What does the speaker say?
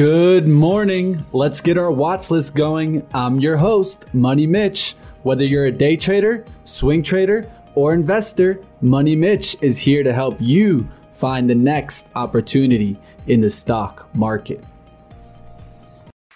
Good morning. Let's get our watch list going. I'm your host, Money Mitch. Whether you're a day trader, swing trader, or investor, Money Mitch is here to help you find the next opportunity in the stock market.